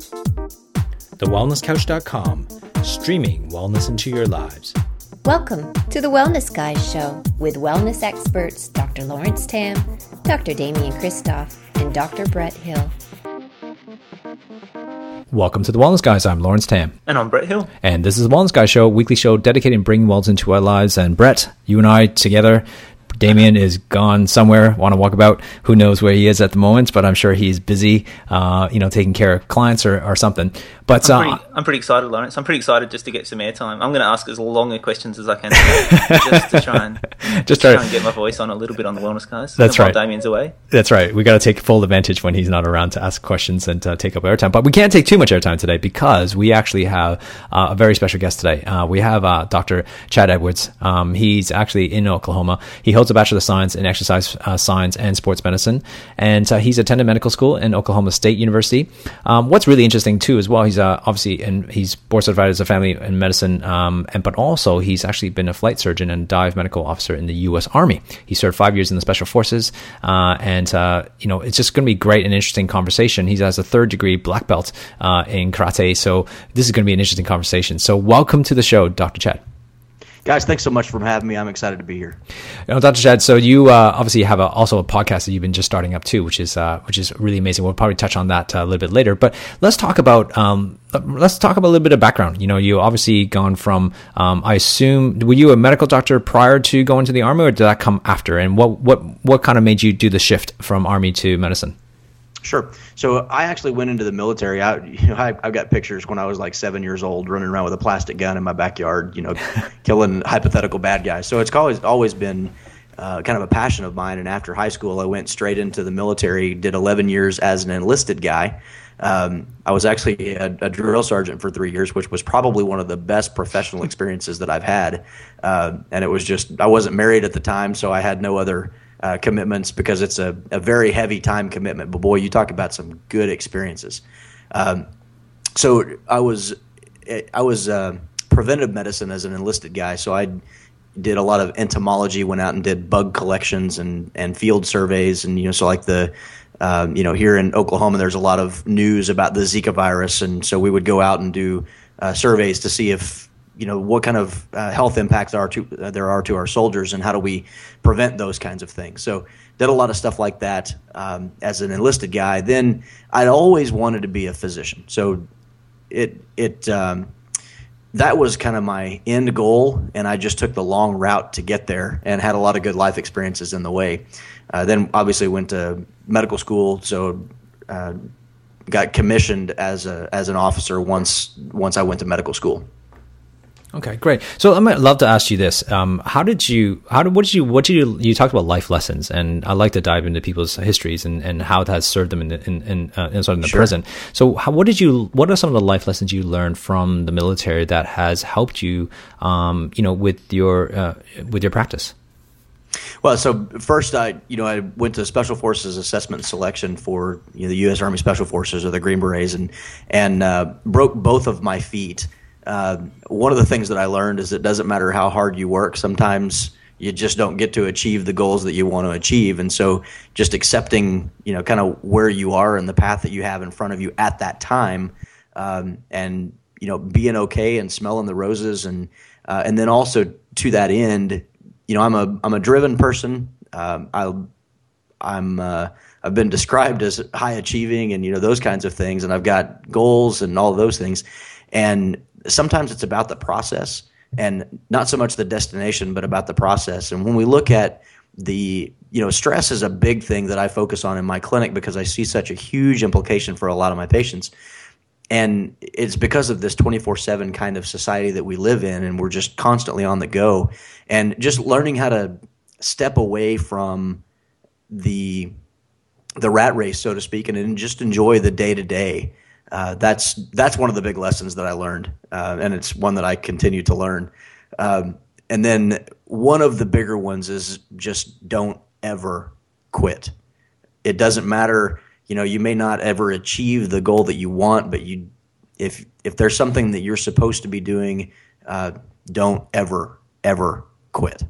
TheWellnessCouch.com, streaming wellness into your lives. Welcome to the Wellness Guys Show with wellness experts Dr. Lawrence Tam, Dr. Damian Kristof, and Dr. Brett Hill. Welcome to the Wellness Guys. I'm Lawrence Tam. And I'm Brett Hill. And this is the Wellness Guys Show, weekly show dedicated to bringing wellness into our lives. And Brett, you and I together Damian is gone somewhere, want to walk about. Who knows where he is at the moment, but I'm sure he's busy, uh, you know, taking care of clients or, or something. But I'm pretty, uh, I'm pretty, excited, Lawrence. I'm pretty excited just to get some airtime. I'm going to ask as long a questions as I can, just to try and just try, try and get my voice on a little bit on the wellness guys. That's right. Damian's away. That's right. We got to take full advantage when he's not around to ask questions and to take up airtime. But we can't take too much airtime today because we actually have uh, a very special guest today. Uh, we have uh, Dr. Chad Edwards. Um, he's actually in Oklahoma. He holds a bachelor of science in exercise uh, science and sports medicine, and uh, he's attended medical school in Oklahoma State University. Um, what's really interesting too, as well, he's obviously in he's board certified as a family in medicine, um, and but also he's actually been a flight surgeon and dive medical officer in the U.S. Army. He served five years in the Special Forces, uh, and uh, you know it's just going to be great and interesting conversation. He has a third degree black belt uh, in karate, so this is going to be an interesting conversation. So welcome to the show, Dr. Chad guys, thanks so much for having me. I'm excited to be here. You know, Dr. Chad, so you uh, obviously have a, also a podcast that you've been just starting up too, which is uh, which is really amazing. We'll probably touch on that uh, a little bit later, but let's talk about um, let's talk about a little bit of background. You know, you obviously gone from um, I assume were you a medical doctor prior to going to the army, or did that come after? And what what what kind of made you do the shift from army to medicine? Sure. So I actually went into the military. I, you know, I, have got pictures when I was like seven years old, running around with a plastic gun in my backyard, you know, killing hypothetical bad guys. So it's always always been uh, kind of a passion of mine. And after high school, I went straight into the military. Did 11 years as an enlisted guy. Um, I was actually a, a, drill sergeant for three years, which was probably one of the best professional experiences that I've had. Uh, and it was just I wasn't married at the time, so I had no other uh, commitments because it's a, a very heavy time commitment. But boy, you talk about some good experiences. Um, so I was I was uh, preventive medicine as an enlisted guy, so I did a lot of entomology, went out and did bug collections and and field surveys, and you know, so like the um, you know here in Oklahoma, there's a lot of news about the Zika virus, and so we would go out and do uh, surveys to see if you know what kind of uh, health impacts are to, uh, there are to our soldiers and how do we prevent those kinds of things. So did a lot of stuff like that um, as an enlisted guy. Then i'd always wanted to be a physician. So it it um, that was kind of my end goal and i just took the long route to get there and had a lot of good life experiences in the way. Uh, then obviously went to medical school so uh, got commissioned as a as an officer once once i went to medical school Okay, great. So I might love to ask you this: um, How did you? How did? What did you? What did you? You talked about life lessons, and I like to dive into people's histories and, and how it has served them in the, in in, uh, in, sort of the sure. present. So, how, what did you? What are some of the life lessons you learned from the military that has helped you? Um, you know, with your uh, with your practice. Well, so first, I you know I went to Special Forces Assessment Selection for you know, the U.S. Army Special Forces or the Green Berets, and and uh, broke both of my feet uh, one of the things that I learned is it doesn't matter how hard you work. Sometimes you just don't get to achieve the goals that you want to achieve, and so just accepting, you know, kind of where you are and the path that you have in front of you at that time, um, and you know, being okay and smelling the roses, and uh, and then also to that end, you know, I'm a I'm a driven person. Um, I I'm uh, I've been described as high achieving and you know those kinds of things, and I've got goals and all those things. And sometimes it's about the process and not so much the destination, but about the process. And when we look at the, you know, stress is a big thing that I focus on in my clinic because I see such a huge implication for a lot of my patients. And it's because of this 24 7 kind of society that we live in, and we're just constantly on the go. And just learning how to step away from the the rat race, so to speak, and just enjoy the day to day uh, that's that's one of the big lessons that I learned, uh, and it's one that I continue to learn. Um, and then one of the bigger ones is just don't ever quit. It doesn't matter, you know, you may not ever achieve the goal that you want, but you, if if there's something that you're supposed to be doing, uh, don't ever ever quit.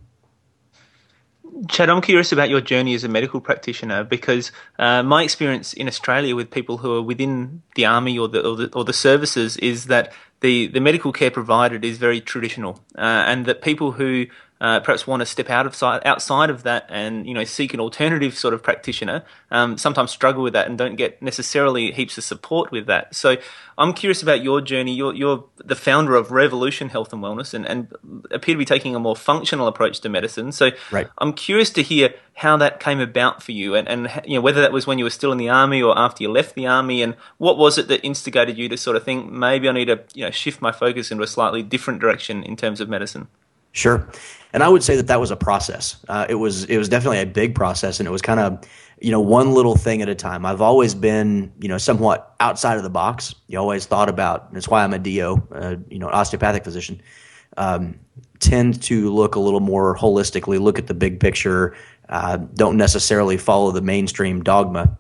Chad, I'm curious about your journey as a medical practitioner because uh, my experience in Australia with people who are within the army or the or the, or the services is that the, the medical care provided is very traditional, uh, and that people who uh, perhaps want to step out of side, outside of that and you know seek an alternative sort of practitioner um, sometimes struggle with that and don't get necessarily heaps of support with that. So I'm curious about your journey. You're, you're the founder of Revolution Health and Wellness and, and appear to be taking a more functional approach to medicine. So right. I'm curious to hear how that came about for you and, and you know whether that was when you were still in the army or after you left the army and what was it that instigated you to sort of think maybe I need to you know shift my focus into a slightly different direction in terms of medicine. Sure. And I would say that that was a process. Uh, it was it was definitely a big process, and it was kind of you know one little thing at a time. I've always been you know somewhat outside of the box. You always thought about. That's why I'm a DO, uh, you know, osteopathic physician. Um, tend to look a little more holistically, look at the big picture. Uh, don't necessarily follow the mainstream dogma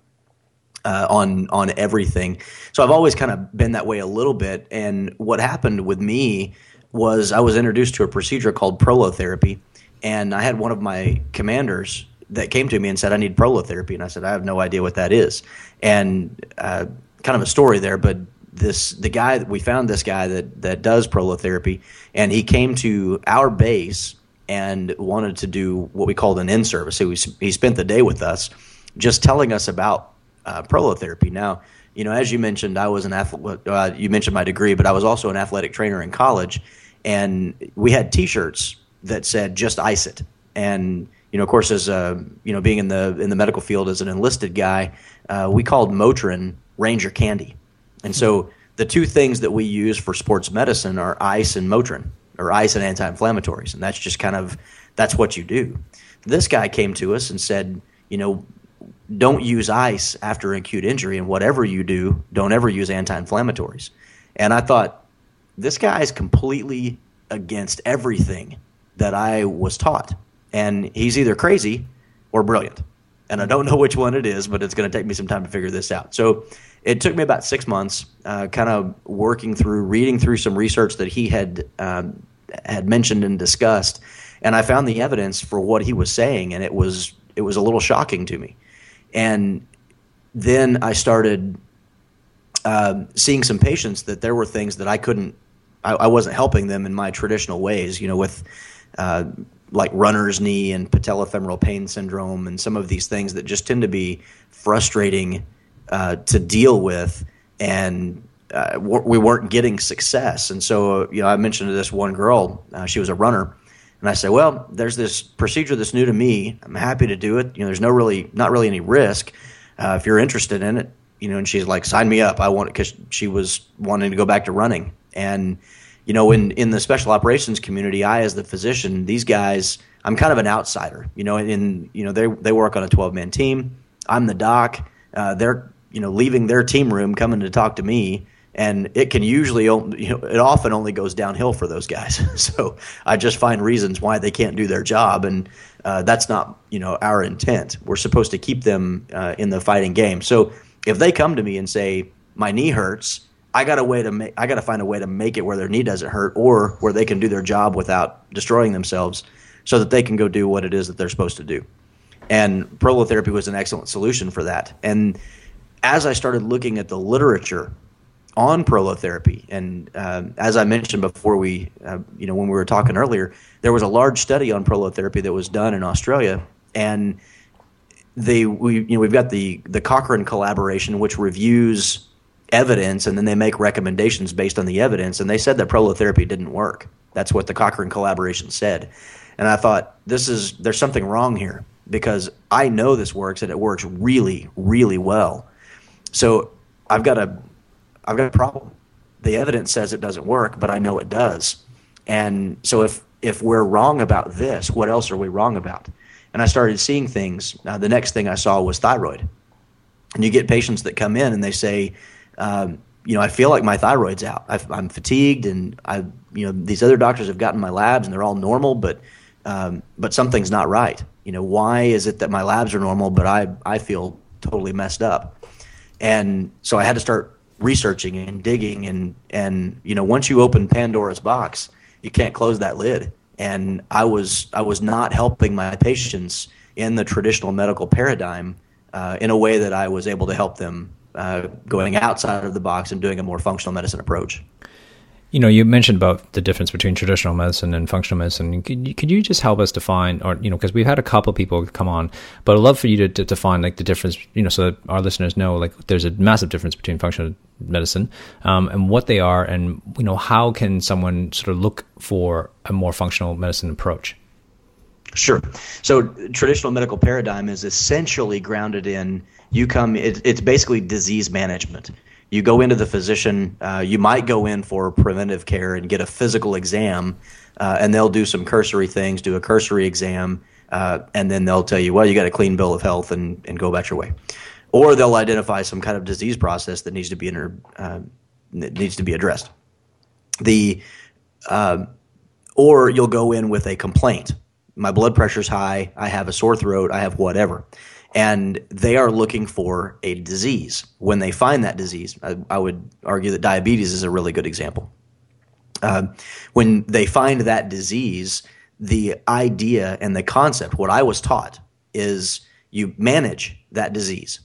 uh, on on everything. So I've always kind of been that way a little bit. And what happened with me was I was introduced to a procedure called prolotherapy, and I had one of my commanders that came to me and said, "I need prolotherapy," and I said, "I have no idea what that is." And uh, kind of a story there, but this the guy that we found this guy that that does prolotherapy, and he came to our base and wanted to do what we called an in service. So he, he spent the day with us, just telling us about uh, prolotherapy. Now you know, as you mentioned, I was an athlete. Uh, you mentioned my degree, but I was also an athletic trainer in college, and we had T-shirts that said "Just ice it." And you know, of course, as a, you know, being in the in the medical field as an enlisted guy, uh, we called Motrin Ranger Candy, and so the two things that we use for sports medicine are ice and Motrin, or ice and anti-inflammatories, and that's just kind of that's what you do. This guy came to us and said, you know, don't use ice after an acute injury, and whatever you do, don't ever use anti-inflammatories. And I thought, this guy is completely against everything that I was taught, and he's either crazy or brilliant. And I don't know which one it is, but it's going to take me some time to figure this out. So it took me about six months, uh, kind of working through, reading through some research that he had um, had mentioned and discussed, and I found the evidence for what he was saying, and it was it was a little shocking to me. And then I started uh, seeing some patients that there were things that I couldn't, I, I wasn't helping them in my traditional ways, you know, with uh, like runner's knee and patellofemoral pain syndrome and some of these things that just tend to be frustrating uh, to deal with. And uh, we weren't getting success. And so, you know, I mentioned to this one girl, uh, she was a runner, and I said, well, there's this procedure that's new to me. I'm happy to do it. You know, there's no really, not really any risk. Uh, if you're interested in it, you know, and she's like, sign me up. I want it because she was wanting to go back to running. And, you know, in, in the special operations community, I, as the physician, these guys, I'm kind of an outsider, you know, in, you know, they, they work on a 12 man team. I'm the doc. Uh, they're, you know, leaving their team room, coming to talk to me. And it can usually you know it often only goes downhill for those guys. So i just find reasons why they can't do their job. And uh, that's not you know our intent. We're supposed to keep them uh, in the fighting game. So if they come to me and say my knee hurts i got a way to make i got to find a way to make it where their knee doesn't hurt or where they can do their job without destroying themselves so that they can go do what it is that they're supposed to do and prolotherapy was an excellent solution for that and as i started looking at the literature on prolotherapy. And uh, as I mentioned before, we, uh, you know, when we were talking earlier, there was a large study on prolotherapy that was done in Australia, and they, we, you know, we've got the the Cochrane collaboration, which reviews evidence, and then they make recommendations based on the evidence. And they said that prolotherapy didn't work. That's what the Cochrane collaboration said. And I thought, this is there's something wrong here because I know this works and it works really, really well. So I've got to I've got a problem. The evidence says it doesn't work, but I know it does. And so if if we're wrong about this, what else are we wrong about? And I started seeing things. The next thing I saw was thyroid. And you get patients that come in and they say, um, you know, I feel like my thyroid's out. i am fatigued, and I, you know, these other doctors have gotten my labs and they're all normal, but um, but something's not right. You know, why is it that my labs are normal, but I I feel totally messed up? And so I had to start researching and digging and and you know once you open Pandora's box, you can't close that lid. and I was I was not helping my patients in the traditional medical paradigm uh, in a way that I was able to help them uh, going outside of the box and doing a more functional medicine approach. You know, you mentioned about the difference between traditional medicine and functional medicine. Could you, could you just help us define, or you know, because we've had a couple people come on, but I'd love for you to, to define like the difference, you know, so that our listeners know like there's a massive difference between functional medicine um, and what they are, and you know, how can someone sort of look for a more functional medicine approach? Sure. So traditional medical paradigm is essentially grounded in you come. It, it's basically disease management you go into the physician. Uh, you might go in for preventive care and get a physical exam, uh, and they'll do some cursory things, do a cursory exam, uh, and then they'll tell you, well, you got a clean bill of health, and, and go about your way. Or they'll identify some kind of disease process that needs to be inter, uh, needs to be addressed. The uh, or you'll go in with a complaint. My blood pressure's high. I have a sore throat. I have whatever and they are looking for a disease. When they find that disease, I, I would argue that diabetes is a really good example. Uh, when they find that disease, the idea and the concept, what I was taught, is you manage that disease.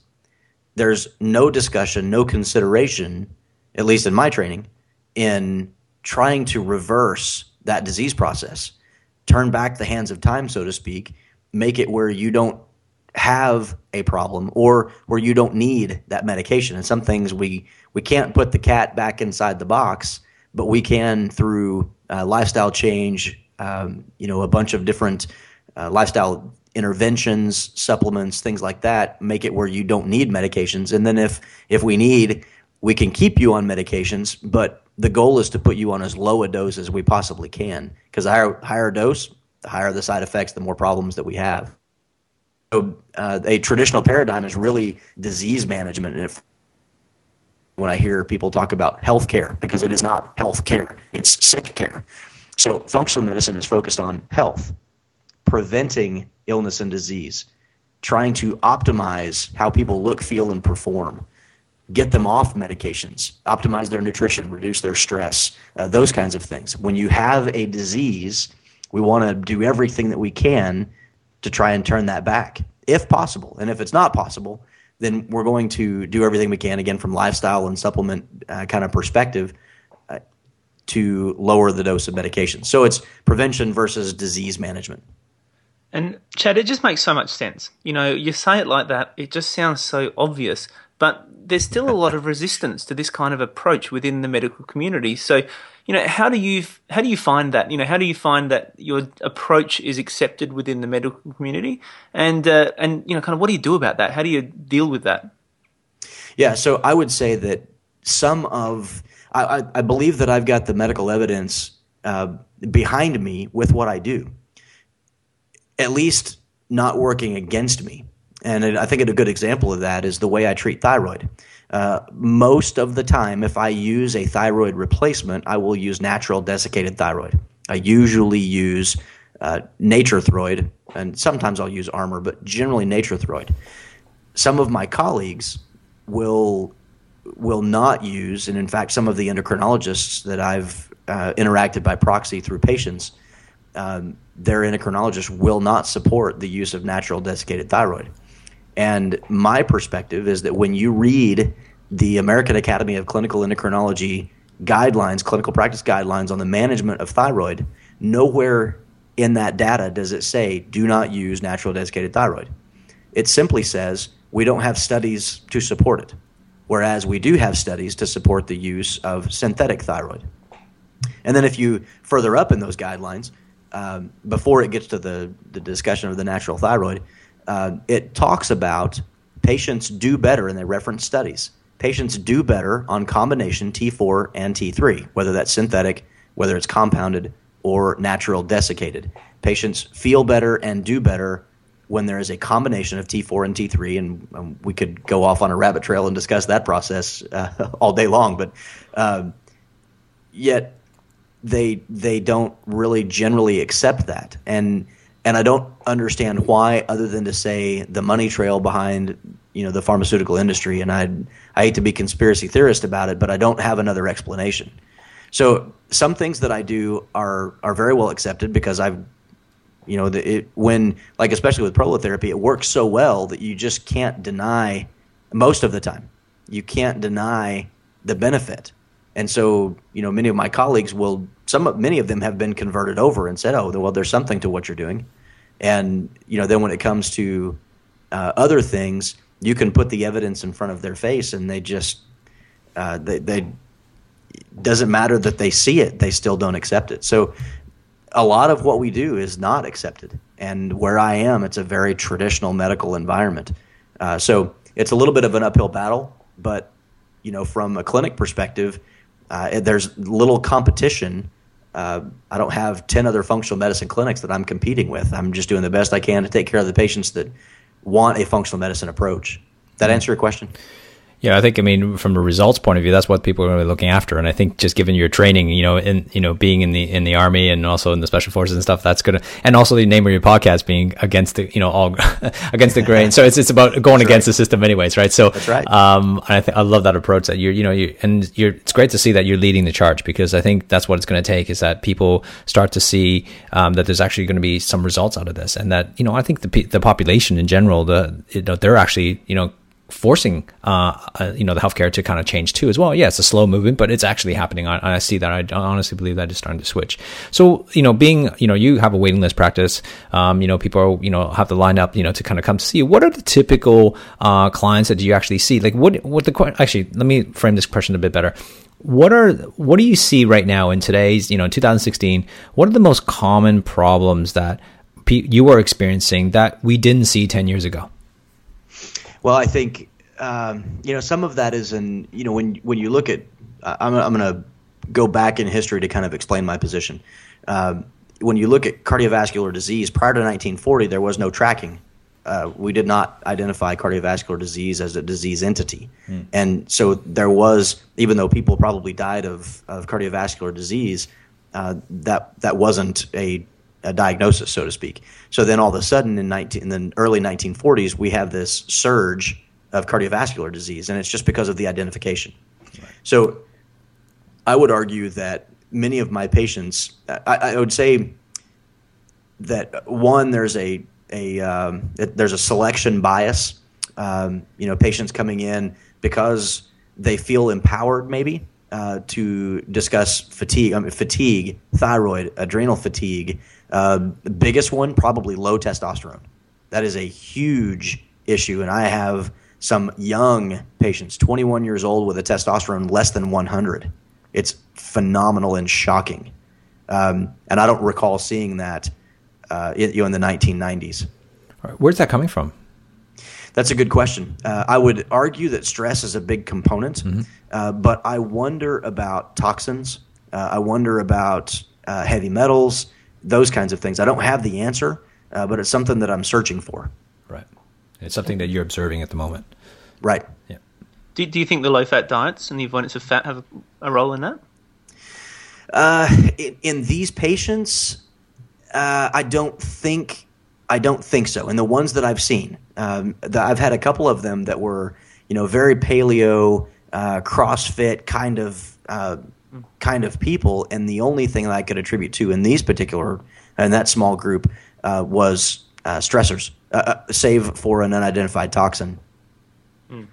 There's no discussion, no consideration, at least in my training, in trying to reverse that disease process, turn back the hands of time, so to speak, make it where you don't have a problem or where you don't need that medication. And some things we we can't put the cat back inside the box, but we can through uh, lifestyle change, um, you know, a bunch of different uh, lifestyle interventions, supplements, things like that, make it where you don't need medications. And then if if we need, we can keep you on medications, but the goal is to put you on as low a dose as we possibly can because higher higher dose, the higher the side effects, the more problems that we have. So uh, a traditional paradigm is really disease management. And if when I hear people talk about health care, because it is not health care, it's sick care. So functional medicine is focused on health, preventing illness and disease, trying to optimize how people look, feel, and perform, get them off medications, optimize their nutrition, reduce their stress, uh, those kinds of things. When you have a disease, we want to do everything that we can to try and turn that back if possible. And if it's not possible, then we're going to do everything we can again from lifestyle and supplement uh, kind of perspective uh, to lower the dose of medication. So it's prevention versus disease management. And Chad, it just makes so much sense. You know, you say it like that, it just sounds so obvious, but there's still a lot of resistance to this kind of approach within the medical community. So, you know, how do you how do you find that? You know, how do you find that your approach is accepted within the medical community? And uh, and you know, kind of what do you do about that? How do you deal with that? Yeah, so I would say that some of I, I believe that I've got the medical evidence uh, behind me with what I do, at least not working against me. And I think a good example of that is the way I treat thyroid. Uh, most of the time, if I use a thyroid replacement, I will use natural desiccated thyroid. I usually use uh, Nature-Throid, and sometimes I'll use Armour, but generally Nature-Throid. Some of my colleagues will will not use, and in fact, some of the endocrinologists that I've uh, interacted by proxy through patients, um, their endocrinologists will not support the use of natural desiccated thyroid. And my perspective is that when you read the American Academy of Clinical Endocrinology guidelines, clinical practice guidelines on the management of thyroid, nowhere in that data does it say do not use natural desiccated thyroid. It simply says we don't have studies to support it, whereas we do have studies to support the use of synthetic thyroid. And then if you further up in those guidelines, um, before it gets to the, the discussion of the natural thyroid, uh, it talks about patients do better, and they reference studies. Patients do better on combination T4 and T3, whether that's synthetic, whether it's compounded, or natural desiccated. Patients feel better and do better when there is a combination of T4 and T3, and um, we could go off on a rabbit trail and discuss that process uh, all day long, but uh, yet they they don't really generally accept that, and and I don't understand why, other than to say the money trail behind you know the pharmaceutical industry. And I I hate to be conspiracy theorist about it, but I don't have another explanation. So some things that I do are are very well accepted because I've you know the, it when like especially with prolotherapy it works so well that you just can't deny most of the time you can't deny the benefit and so you know many of my colleagues will some many of them have been converted over and said oh well there's something to what you're doing and you know then when it comes to uh, other things you can put the evidence in front of their face and they just uh, they, they doesn't matter that they see it they still don't accept it so a lot of what we do is not accepted. And where I am, it's a very traditional medical environment. Uh, so it's a little bit of an uphill battle, but you know, from a clinic perspective, uh, there's little competition. Uh, I don't have ten other functional medicine clinics that I'm competing with. I'm just doing the best I can to take care of the patients that want a functional medicine approach. That answer your question? Yeah, I think I mean from a results point of view, that's what people are really looking after, and I think just given your training, you know, in you know being in the in the army and also in the special forces and stuff, that's gonna, and also the name of your podcast being against the you know all against the grain. So it's it's about going that's against right. the system, anyways, right? So that's right. Um, I think I love that approach that you're you know you and you're it's great to see that you're leading the charge because I think that's what it's going to take is that people start to see um, that there's actually going to be some results out of this, and that you know I think the the population in general, the you know they're actually you know forcing uh, uh, you know the healthcare to kind of change too as well. Yeah, it's a slow movement, but it's actually happening. I, I, see that. I honestly believe that it's starting to switch. So you know, being you know you have a waiting list practice. Um, you know, people are, you know have to line up you know to kind of come see you. What are the typical uh, clients that you actually see? Like what what the actually let me frame this question a bit better. What are what do you see right now in today's you know 2016? What are the most common problems that you are experiencing that we didn't see 10 years ago? Well, I think um, you know some of that is in you know when when you look at I'm I'm going to go back in history to kind of explain my position. Um, when you look at cardiovascular disease prior to 1940, there was no tracking. Uh, we did not identify cardiovascular disease as a disease entity, mm. and so there was even though people probably died of of cardiovascular disease, uh, that that wasn't a a diagnosis, so to speak. So then all of a sudden in, 19, in the early 1940s, we have this surge of cardiovascular disease, and it's just because of the identification. Right. So I would argue that many of my patients, I, I would say that one, there's a, a um, there's a selection bias. Um, you know, patients coming in because they feel empowered, maybe uh, to discuss fatigue, I mean, fatigue, thyroid, adrenal fatigue, uh, the biggest one, probably low testosterone. That is a huge issue. And I have some young patients, 21 years old, with a testosterone less than 100. It's phenomenal and shocking. Um, and I don't recall seeing that uh, in, you know, in the 1990s. Where's that coming from? That's a good question. Uh, I would argue that stress is a big component, mm-hmm. uh, but I wonder about toxins. Uh, I wonder about uh, heavy metals those kinds of things. I don't have the answer, uh, but it's something that I'm searching for. Right. It's something that you're observing at the moment. Right. Yeah. Do, do you think the low fat diets and the avoidance of fat have a, a role in that? Uh, in, in, these patients, uh, I don't think I don't think so. And the ones that I've seen, um, the, I've had a couple of them that were you know very paleo, uh, CrossFit kind of uh, kind of people, and the only thing that I could attribute to in these particular in that small group uh, was uh, stressors, uh, uh, save for an unidentified toxin. Mm.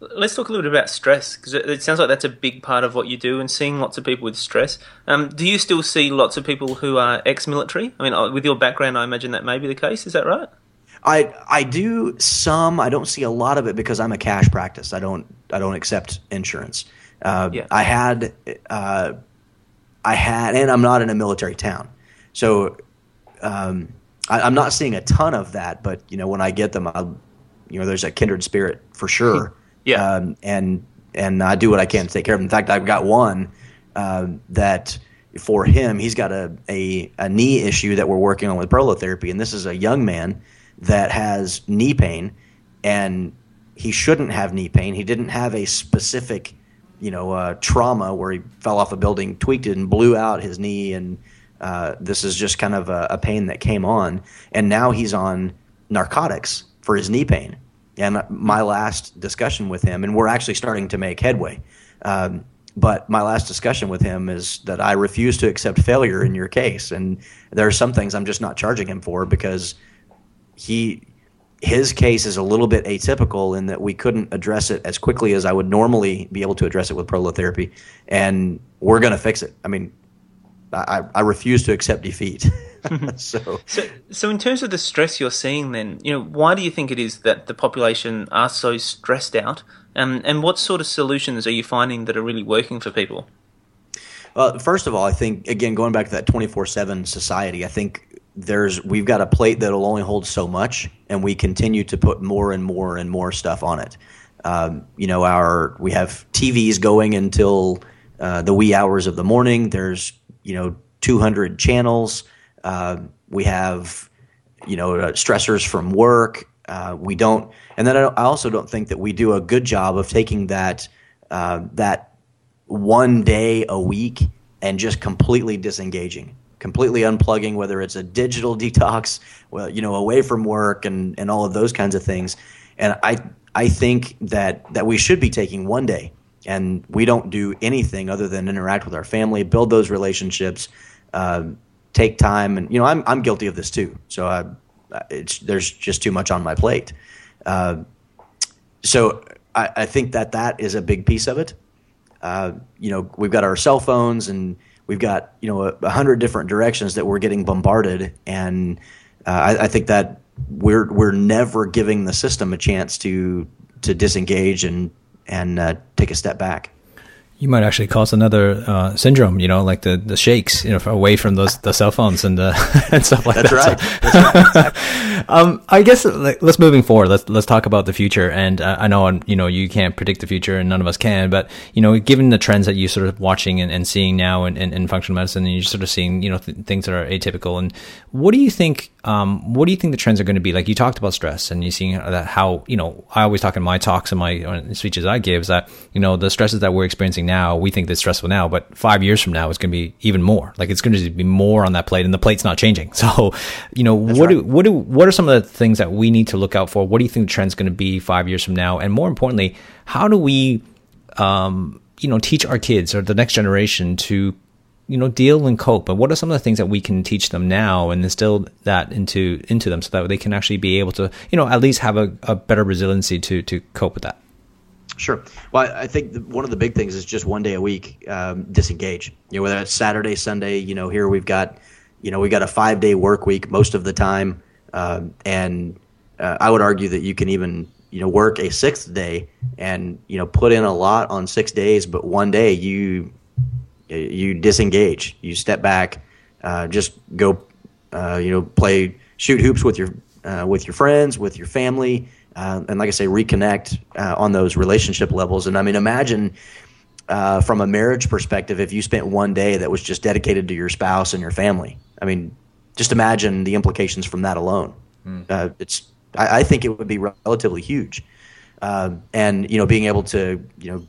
Let's talk a little bit about stress because it, it, sounds like that's a big part of what you do, and seeing lots of people with stress. Um, do you still see lots of people who are ex-military? I mean, uh, with your background, I imagine that may be the case. Is that right? I I do some. I don't see a lot of it because I'm a cash practice. I don't I don't accept insurance. Uh, yeah. I had, uh, I had, and I'm not in a military town, so um, I, am not seeing a ton of that. But you know, when I get them, I'll, you know, there's a kindred spirit for sure. yeah, um, and and I do what I can to take care of them. In fact, I've got one uh, that for him, he's got a, a, a knee issue that we're working on with prolotherapy, and this is a young man that has knee pain, and he shouldn't have knee pain. He didn't have a specific you know, uh, trauma where he fell off a building, tweaked it, and blew out his knee. And uh, this is just kind of a, a, pain that came on. And now he's on narcotics for his knee pain. And my last discussion with him, and we're actually starting to make headway. Um, but my last discussion with him is that I refuse to accept failure in your case, and there are some things I'm just not charging him for because he his case is a little bit atypical in that we couldn't address it as quickly as I would normally be able to address it with prolotherapy, and we're going to fix it. I mean, I, I refuse to accept defeat. so, so, so in terms of the stress you're seeing, then you know, why do you think it is that the population are so stressed out, um, and what sort of solutions are you finding that are really working for people? Well, first of all, I think again going back to that twenty four seven society, I think there's we've got a plate that'll only hold so much, and we continue to put more and more and more stuff on it. Um, you know, our we have TVs going until uh, the wee hours of the morning. There's you know 200 channels. Uh, we have you know uh, stressors from work. Uh, we don't, and then I, I, also don't think that we do a good job of taking that uh, that one day a week and just completely disengaging completely unplugging, whether it's a digital detox, well, you know, away from work and, and all of those kinds of things. And I I think that that we should be taking one day, and we don't do anything other than interact with our family, build those relationships, uh, take time, and you know, I'm I'm guilty of this too. So I, it's there's just too much on my plate. Uh, so I, I, think that that is a big piece of it. Uh, you know, we've got our cell phones and we've got you know a, hundred different directions that we're getting bombarded, and uh, I, I, think that we're we're never giving the system a chance to to disengage and and uh, take a step back you might actually cause another uh, syndrome, you know, like the, the shakes, you know, away from those the cell phones and uh, and stuff like That's that. Right. That's right. um, I guess like, let's moving forward. Let's let's talk about the future. And uh, I know you know you can't predict the future, and none of us can. But you know, given the trends that you sort of watching and, and seeing now in, in, in, functional medicine, and you're sort of seeing you know th- things that are atypical. And what do you think? Um, what do you think the trends are going to be? Like you talked about stress, and you seeing that how you know I always talk in my talks and my uh, speeches I give is that you know the stresses that we're experiencing now, we think that's stressful now, but five years from now, it's going to be even more. Like it's going to be more on that plate, and the plate's not changing. So, you know, that's what right. do what do what are some of the things that we need to look out for? What do you think the trend's going to be five years from now? And more importantly, how do we, um, you know, teach our kids or the next generation to you know deal and cope but what are some of the things that we can teach them now and instill that into into them so that they can actually be able to you know at least have a, a better resiliency to to cope with that Sure. Well, I think one of the big things is just one day a week um, disengage. You know, whether it's Saturday, Sunday. You know, here we've got, you know, we got a five day work week most of the time, uh, and uh, I would argue that you can even you know work a sixth day and you know put in a lot on six days, but one day you you disengage, you step back, uh, just go, uh, you know, play shoot hoops with your uh, with your friends, with your family uh, and like I say, reconnect uh, on those relationship levels. And I mean, imagine uh, from a marriage perspective, if you spent one day that was just dedicated to your spouse and your family. I mean, just imagine the implications from that alone. Mm. it's, I, I, think it would be relatively huge. And you know, being able to you know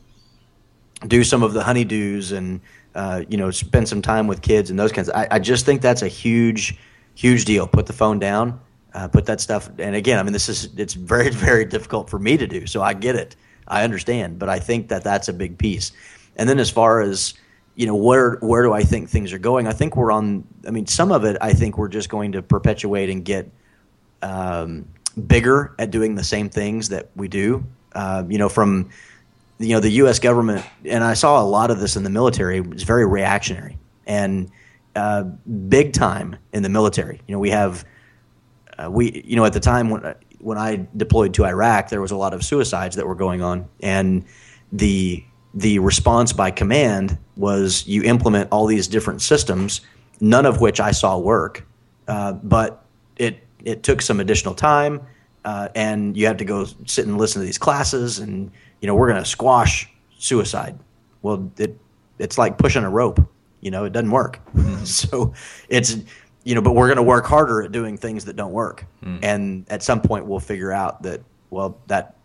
do some of the honeydews and uh, you know spend some time with kids and those kinds. Of, I, I just think that's a huge, huge deal. Put the phone down uh, put that stuff. And again, I mean, this is it's very very difficult for me to do. So I get it, I understand, but I think that that's a big piece. And then as far as you know, where where do I think things are going? I think we're on. I mean, some of it I think we're just going to perpetuate and get um, bigger at doing the same things that we do. Uh, you know, from you know the U.S. government, and I saw a lot of this in the military. It's very reactionary and uh, big time in the military. You know, we have uh, we, you know, at the time when when I deployed to Iraq, there was a lot of suicides that were going on, and the the response by command was you implement all these different systems, none of which I saw work, uh, but it it took some additional time, uh, and you had to go sit and listen to these classes, and you know we're going to squash suicide. Well, it it's like pushing a rope, you know, it doesn't work. Mm-hmm. so it's you know, but we're going to work harder at doing things that don't work. Mm. And at some point, we'll figure out that well, that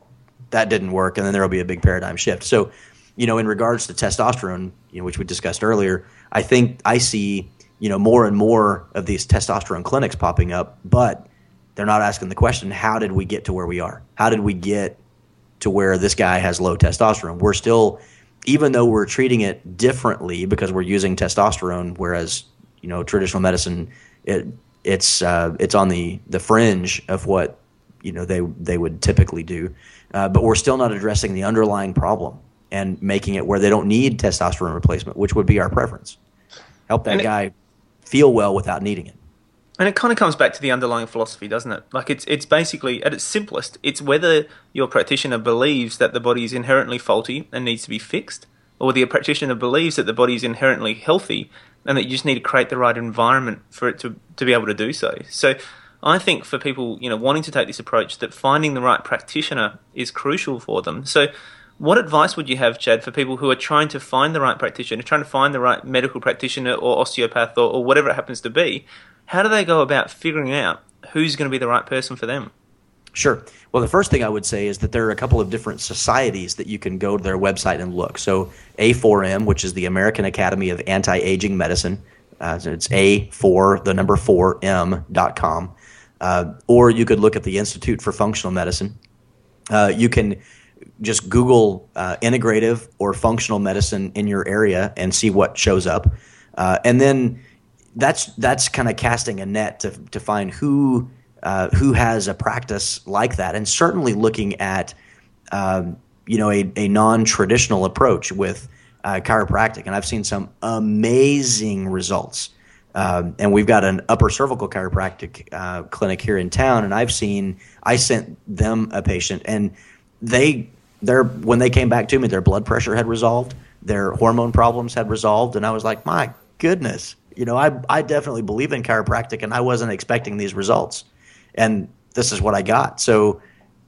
that didn't work, and then there will be a big paradigm shift. So, you know, in regards to testosterone, you know, which we discussed earlier, I think I see you know more and more of these testosterone clinics popping up, but they're not asking the question: How did we get to where we are? How did we get to where this guy has low testosterone? We're still even though we're treating it differently because we're using testosterone, whereas you know traditional medicine it it's uh, it's on the the fringe of what you know they they would typically do, uh, but we're still not addressing the underlying problem and making it where they don't need testosterone replacement, which would be our preference. Help that guy feel well without needing it. And it kind of comes back to the underlying philosophy, doesn't it? Like it's it's basically at its simplest, it's whether your practitioner believes that the body is inherently faulty and needs to be fixed, or your practitioner believes that the body is inherently healthy and that you just need to create the right environment for it to to be able to do so. So I think for people, you know, wanting to take this approach, that finding the right practitioner is crucial for them. So what advice would you have, Chad, for people who are trying to find the right practitioner, trying to find the right medical practitioner or osteopath or, or whatever it happens to be? how do they go about figuring out who's going to be the right person for them? Sure. Well, the first thing I would say is that there are a couple of different societies that you can go to their website and look. So, A4M, which is the American Academy of Anti Aging Medicine, uh, it's A4, the number 4M.com. Uh, or you could look at the Institute for Functional Medicine. Uh, you can just Google uh, integrative or functional medicine in your area and see what shows up. Uh, and then that's that's kind of casting a net to to find who uh, who has a practice like that, and certainly looking at um, you know a, a non traditional approach with uh, chiropractic, and I've seen some amazing results. Um, and we've got an upper cervical chiropractic uh, clinic here in town, and I've seen I sent them a patient, and they their when they came back to me, their blood pressure had resolved, their hormone problems had resolved, and I was like, my goodness, you know, I I definitely believe in chiropractic, and I wasn't expecting these results, and this is what I got. So,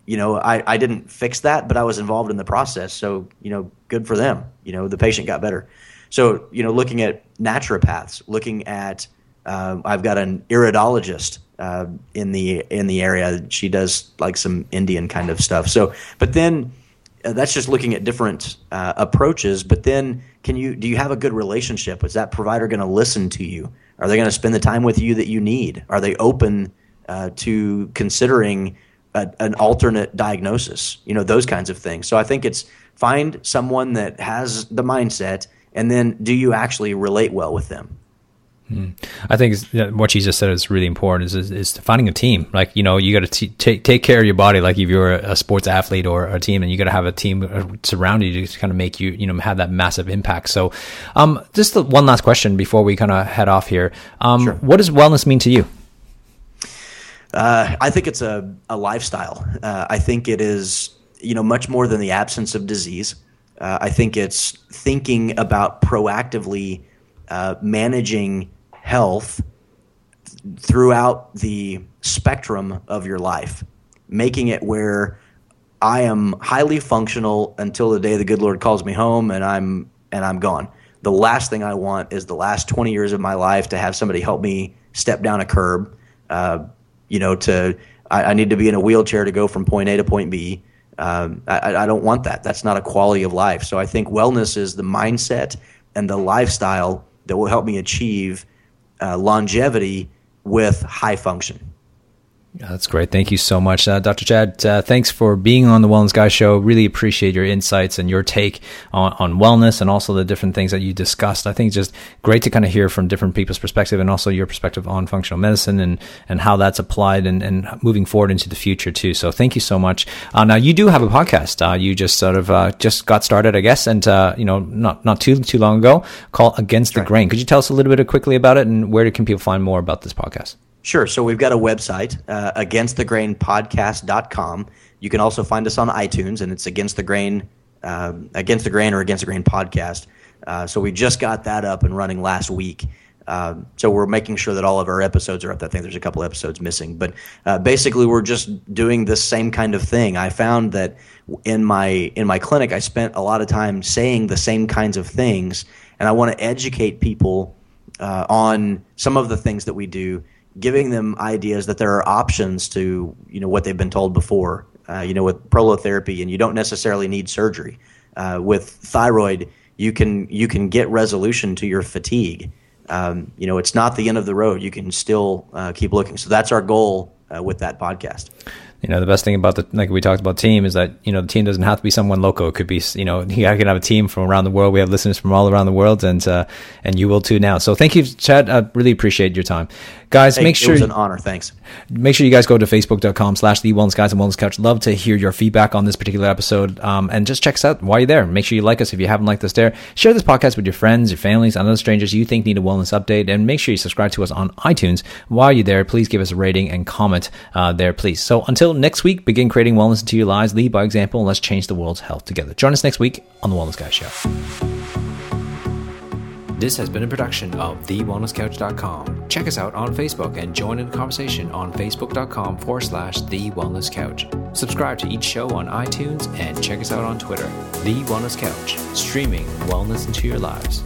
you know, I I didn't fix that, but I was involved in the process. So, you know, good for them. You know, the patient got better. So, you know, looking at naturopaths, looking at uh, I've got an iridologist uh, in the in the area. She does like some Indian kind of stuff. So, but then uh, that's just looking at different uh, approaches. But then, can you do you have a good relationship? Is that provider going to listen to you? Are they going to spend the time with you that you need? Are they open uh, to considering a, an alternate diagnosis? You know those kinds of things. So I think it's find someone that has the mindset, and then do you actually relate well with them? Mm. I think what you just said is really important. Is, is, is finding a team. Like you know, you got to take take care of your body. Like if you're a, sports athlete or a team, and you got to have a team uh, surround you to kind of make you you know have that massive impact. So, um, just the, one last question before we kind of head off here. Um, sure. What does wellness mean to you? Uh, I think it's a a lifestyle. Uh, I think it is you know much more than the absence of disease. Uh, I think it's thinking about proactively uh, managing health throughout the spectrum of your life, making it where I am highly functional until the day the good Lord calls me home and I'm and I'm gone. The last thing I want is the last 20 years of my life to have somebody help me step down a curb. Uh, you know, to I, I, need to be in a wheelchair to go from point A to point B. Um, I, I don't want that. That's not a quality of life. So I think wellness is the mindset and the lifestyle that will help me achieve uh, longevity with high function. Yeah, that's great. Thank you so much, uh, Dr. Chad. Uh, thanks for being on the Wellness Guy Show. Really appreciate your insights and your take on, on wellness and also the different things that you discussed. I think it's just great to kind of hear from different people's perspective and also your perspective on functional medicine and, and how that's applied and, and moving forward into the future too. So thank you so much. Uh, now you do have a podcast. Uh, you just sort of uh, just got started, I guess, and uh, you know not not too too long ago, called Against the right. Grain. Could you tell us a little bit quickly about it and where can people find more about this podcast? Sure. So we've got a website, uh, againstthegrainpodcast.com. You can also find us on iTunes, and it's Against the Grain, uh, Against the Grain or Against the Grain podcast. Uh, so we just got that up and running last week. Uh, so we're making sure that all of our episodes are up. I think there's a couple episodes missing, but uh, basically we're just doing this same kind of thing. I found that in my in my clinic, I spent a lot of time saying the same kinds of things, and I want to educate people uh, on some of the things that we do giving them ideas that there are options to you know what they've been told before. Uh, you know, with prolotherapy, and you don't necessarily need surgery. Uh, with thyroid, you can you can get resolution to your fatigue. Um, you know, it's not the end of the road. You can still uh, keep looking. So that's our goal uh, with that podcast. You know the best thing about the like we talked about team is that you know the team doesn't have to be someone local it could be you know I can have a team from around the world. We have listeners from all around the world and uh, and you will too now. So thank you Chad. I really appreciate your time. Guys hey, make sure it was an honor. Thanks. Make sure you guys go to facebook.com slash the wellness guys and wellness couch. Love to hear your feedback on this particular episode um, and just check us out while you're there. Make sure you like us if you haven't liked us there. Share this podcast with your friends your families and other strangers you think need a wellness update. And make sure you subscribe to us on itunes. While you're there please give us a rating and comment uh, there please. So until next week begin creating wellness into your lives lead by example and let's change the world's health together join us next week on the wellness guys show this has been a production of TheWellnessCouch.com. Check us out on Facebook and join in the conversation on Facebook.com forward slash The Wellness Couch. Subscribe to each show on iTunes and check us out on Twitter. The Wellness Couch, streaming wellness into your lives.